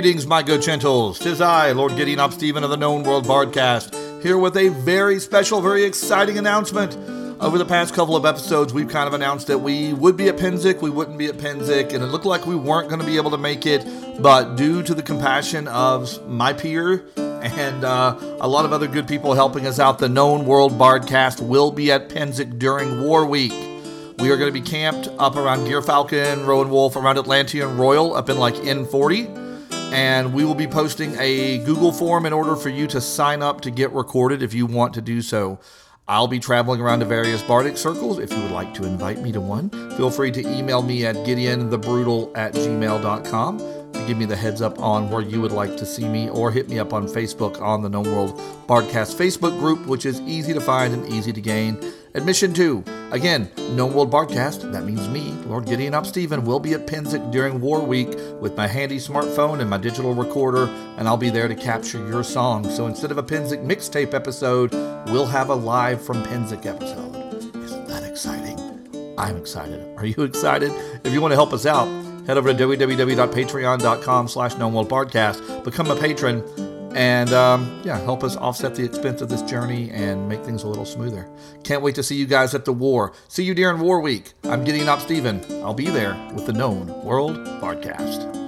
my good gentles. Tis I, Lord Gideon ap Stephen of the Known World Bardcast, here with a very special, very exciting announcement. Over the past couple of episodes, we've kind of announced that we would be at Pennsic, we wouldn't be at Pennsic, and it looked like we weren't going to be able to make it. But due to the compassion of my peer and uh, a lot of other good people helping us out, the Known World Bardcast will be at Pennsic during War Week. We are going to be camped up around Gyrfalcon, Rowan Wolf, around Atlantian Royal, up in like N40. And we will be posting a Google form in order for you to sign up to get recorded if you want to do so. I'll be traveling around to various Bardic circles. If you would like to invite me to one, feel free to email me at gideonthebrutal at gmail.com to give me the heads up on where you would like to see me or hit me up on Facebook on the Known World Bardcast Facebook group, which is easy to find and easy to gain. Admission two. Again, Known World Bardcast, that means me, Lord Gideon ap Stephen, will be at Pennsic during War Week with my handy smartphone and my digital recorder, and I'll be there to capture your song. So instead of a Pennsic mixtape episode, we'll have a live from Pennsic episode. Isn't that exciting? I'm excited. Are you excited? If you want to help us out, head over to www.patreon.com slash knownworldbardcast, become a patron, and um, yeah, help us offset the expense of this journey and make things a little smoother. Can't wait to see you guys at the war. See you during War Week. I'm Gideon ap Stephen. I'll be there with the Known World Bardcast.